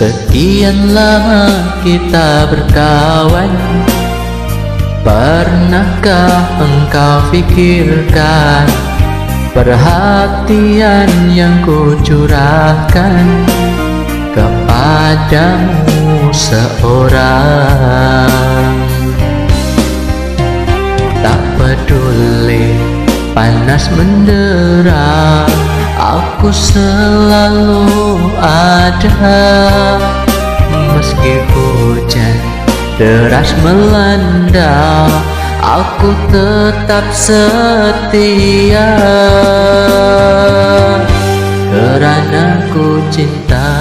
Sekian lama kita berkawan Pernahkah engkau pikirkan Perhatian yang ku curahkan Kepadamu seorang? Tak peduli panas mendera Aku selalu ada Meski hujan deras melanda Aku tetap setia. Kerana ku cinta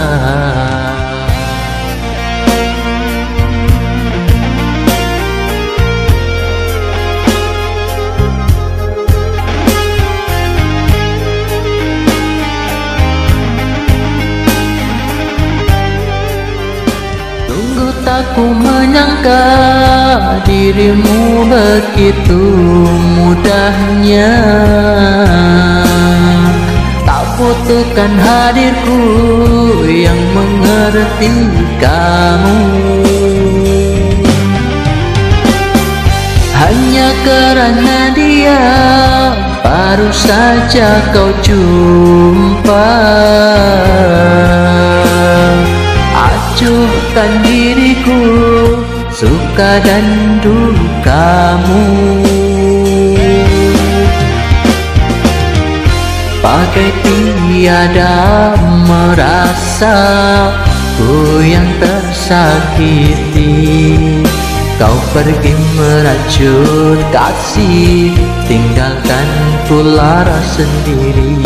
Aku menyangka dirimu begitu mudahnya. Tak butuhkan hadirku yang mengerti kamu. Hanya kerana dia baru saja kau jumpa Acuhkan diriku Suka dan dukamu. Pakai tiada merasa Ku yang tersakiti. Kau pergi meracun kasih Tinggalkan ku lara sendiri